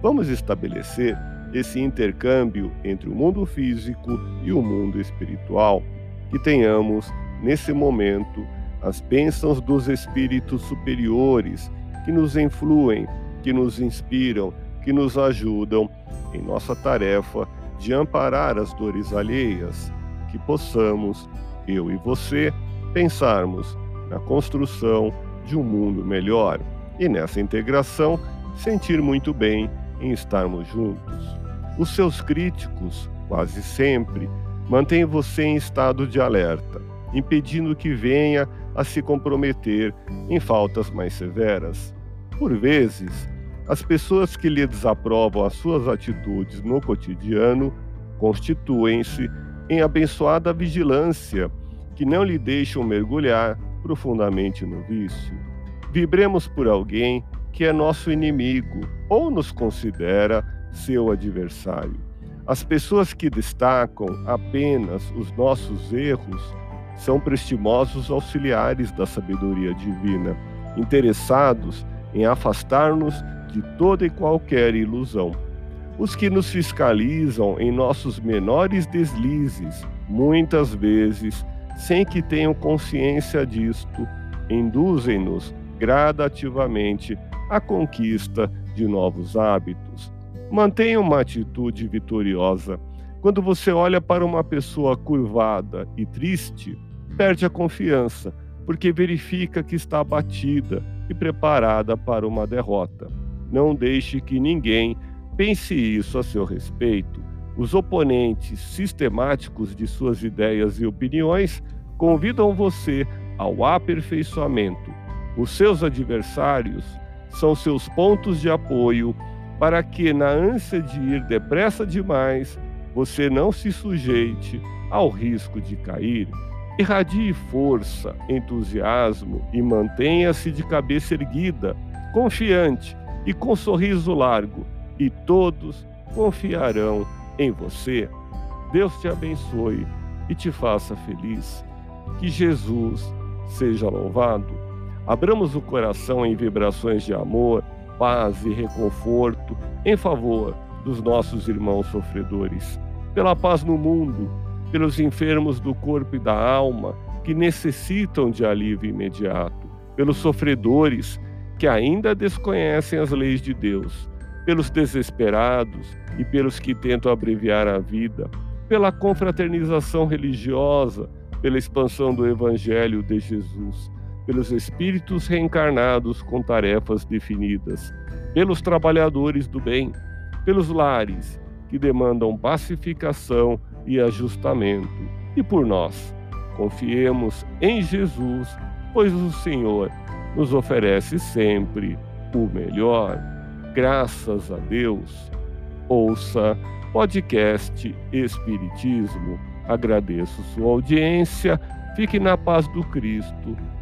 Vamos estabelecer esse intercâmbio entre o mundo físico e o mundo espiritual. Que tenhamos, nesse momento, as bênçãos dos espíritos superiores que nos influem, que nos inspiram, que nos ajudam em nossa tarefa de amparar as dores alheias, que possamos, eu e você, pensarmos na construção de um mundo melhor e nessa integração sentir muito bem em estarmos juntos. Os seus críticos, quase sempre, mantém você em estado de alerta, impedindo que venha a se comprometer em faltas mais severas. Por vezes, as pessoas que lhe desaprovam as suas atitudes no cotidiano constituem-se em abençoada vigilância que não lhe deixam mergulhar profundamente no vício. Vibremos por alguém que é nosso inimigo ou nos considera seu adversário. As pessoas que destacam apenas os nossos erros são prestimosos auxiliares da sabedoria divina, interessados em afastar-nos de toda e qualquer ilusão. Os que nos fiscalizam em nossos menores deslizes, muitas vezes, sem que tenham consciência disto, induzem-nos gradativamente à conquista de novos hábitos, Mantenha uma atitude vitoriosa. Quando você olha para uma pessoa curvada e triste, perde a confiança, porque verifica que está abatida e preparada para uma derrota. Não deixe que ninguém pense isso a seu respeito. Os oponentes sistemáticos de suas ideias e opiniões convidam você ao aperfeiçoamento. Os seus adversários são seus pontos de apoio para que, na ânsia de ir depressa demais, você não se sujeite ao risco de cair. Irradie força, entusiasmo e mantenha-se de cabeça erguida, confiante e com sorriso largo, e todos confiarão em você. Deus te abençoe e te faça feliz. Que Jesus seja louvado. Abramos o coração em vibrações de amor paz e reconforto em favor dos nossos irmãos sofredores, pela paz no mundo, pelos enfermos do corpo e da alma que necessitam de alívio imediato, pelos sofredores que ainda desconhecem as leis de Deus, pelos desesperados e pelos que tentam abreviar a vida, pela confraternização religiosa, pela expansão do Evangelho de Jesus pelos espíritos reencarnados com tarefas definidas, pelos trabalhadores do bem, pelos lares que demandam pacificação e ajustamento, e por nós. Confiemos em Jesus, pois o Senhor nos oferece sempre o melhor. Graças a Deus. Ouça podcast Espiritismo. Agradeço sua audiência. Fique na paz do Cristo